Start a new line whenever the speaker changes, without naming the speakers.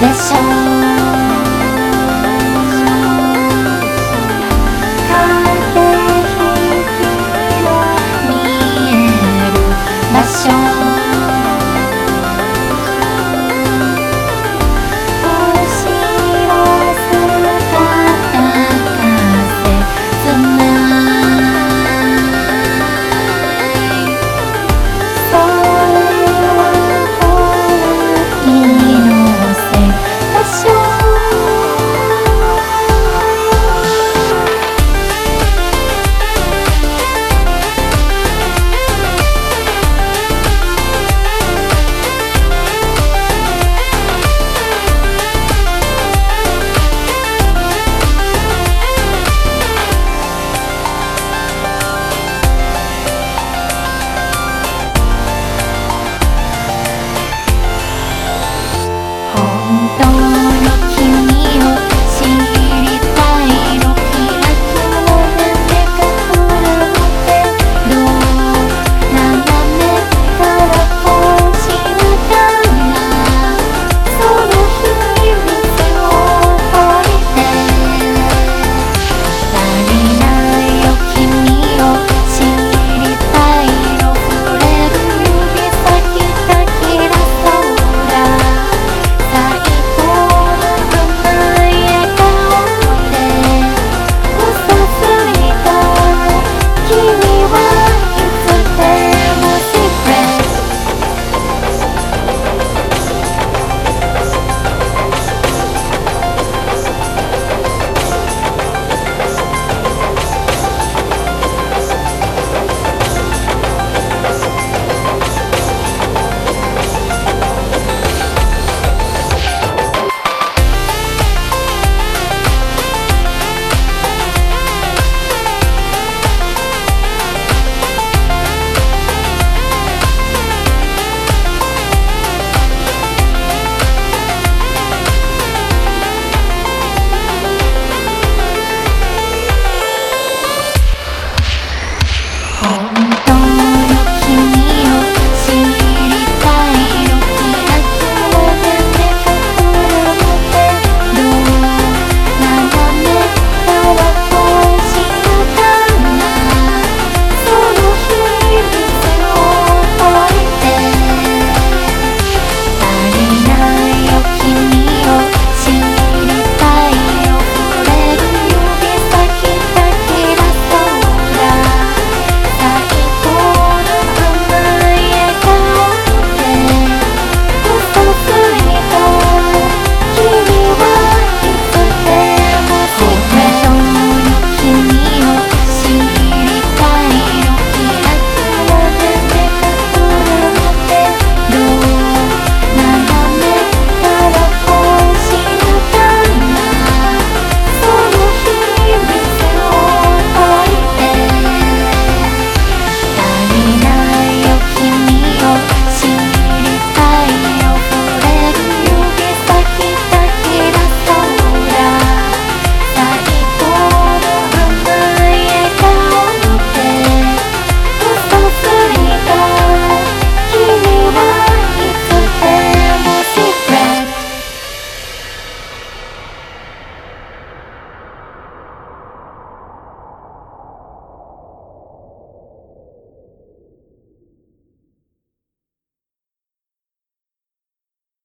でしょう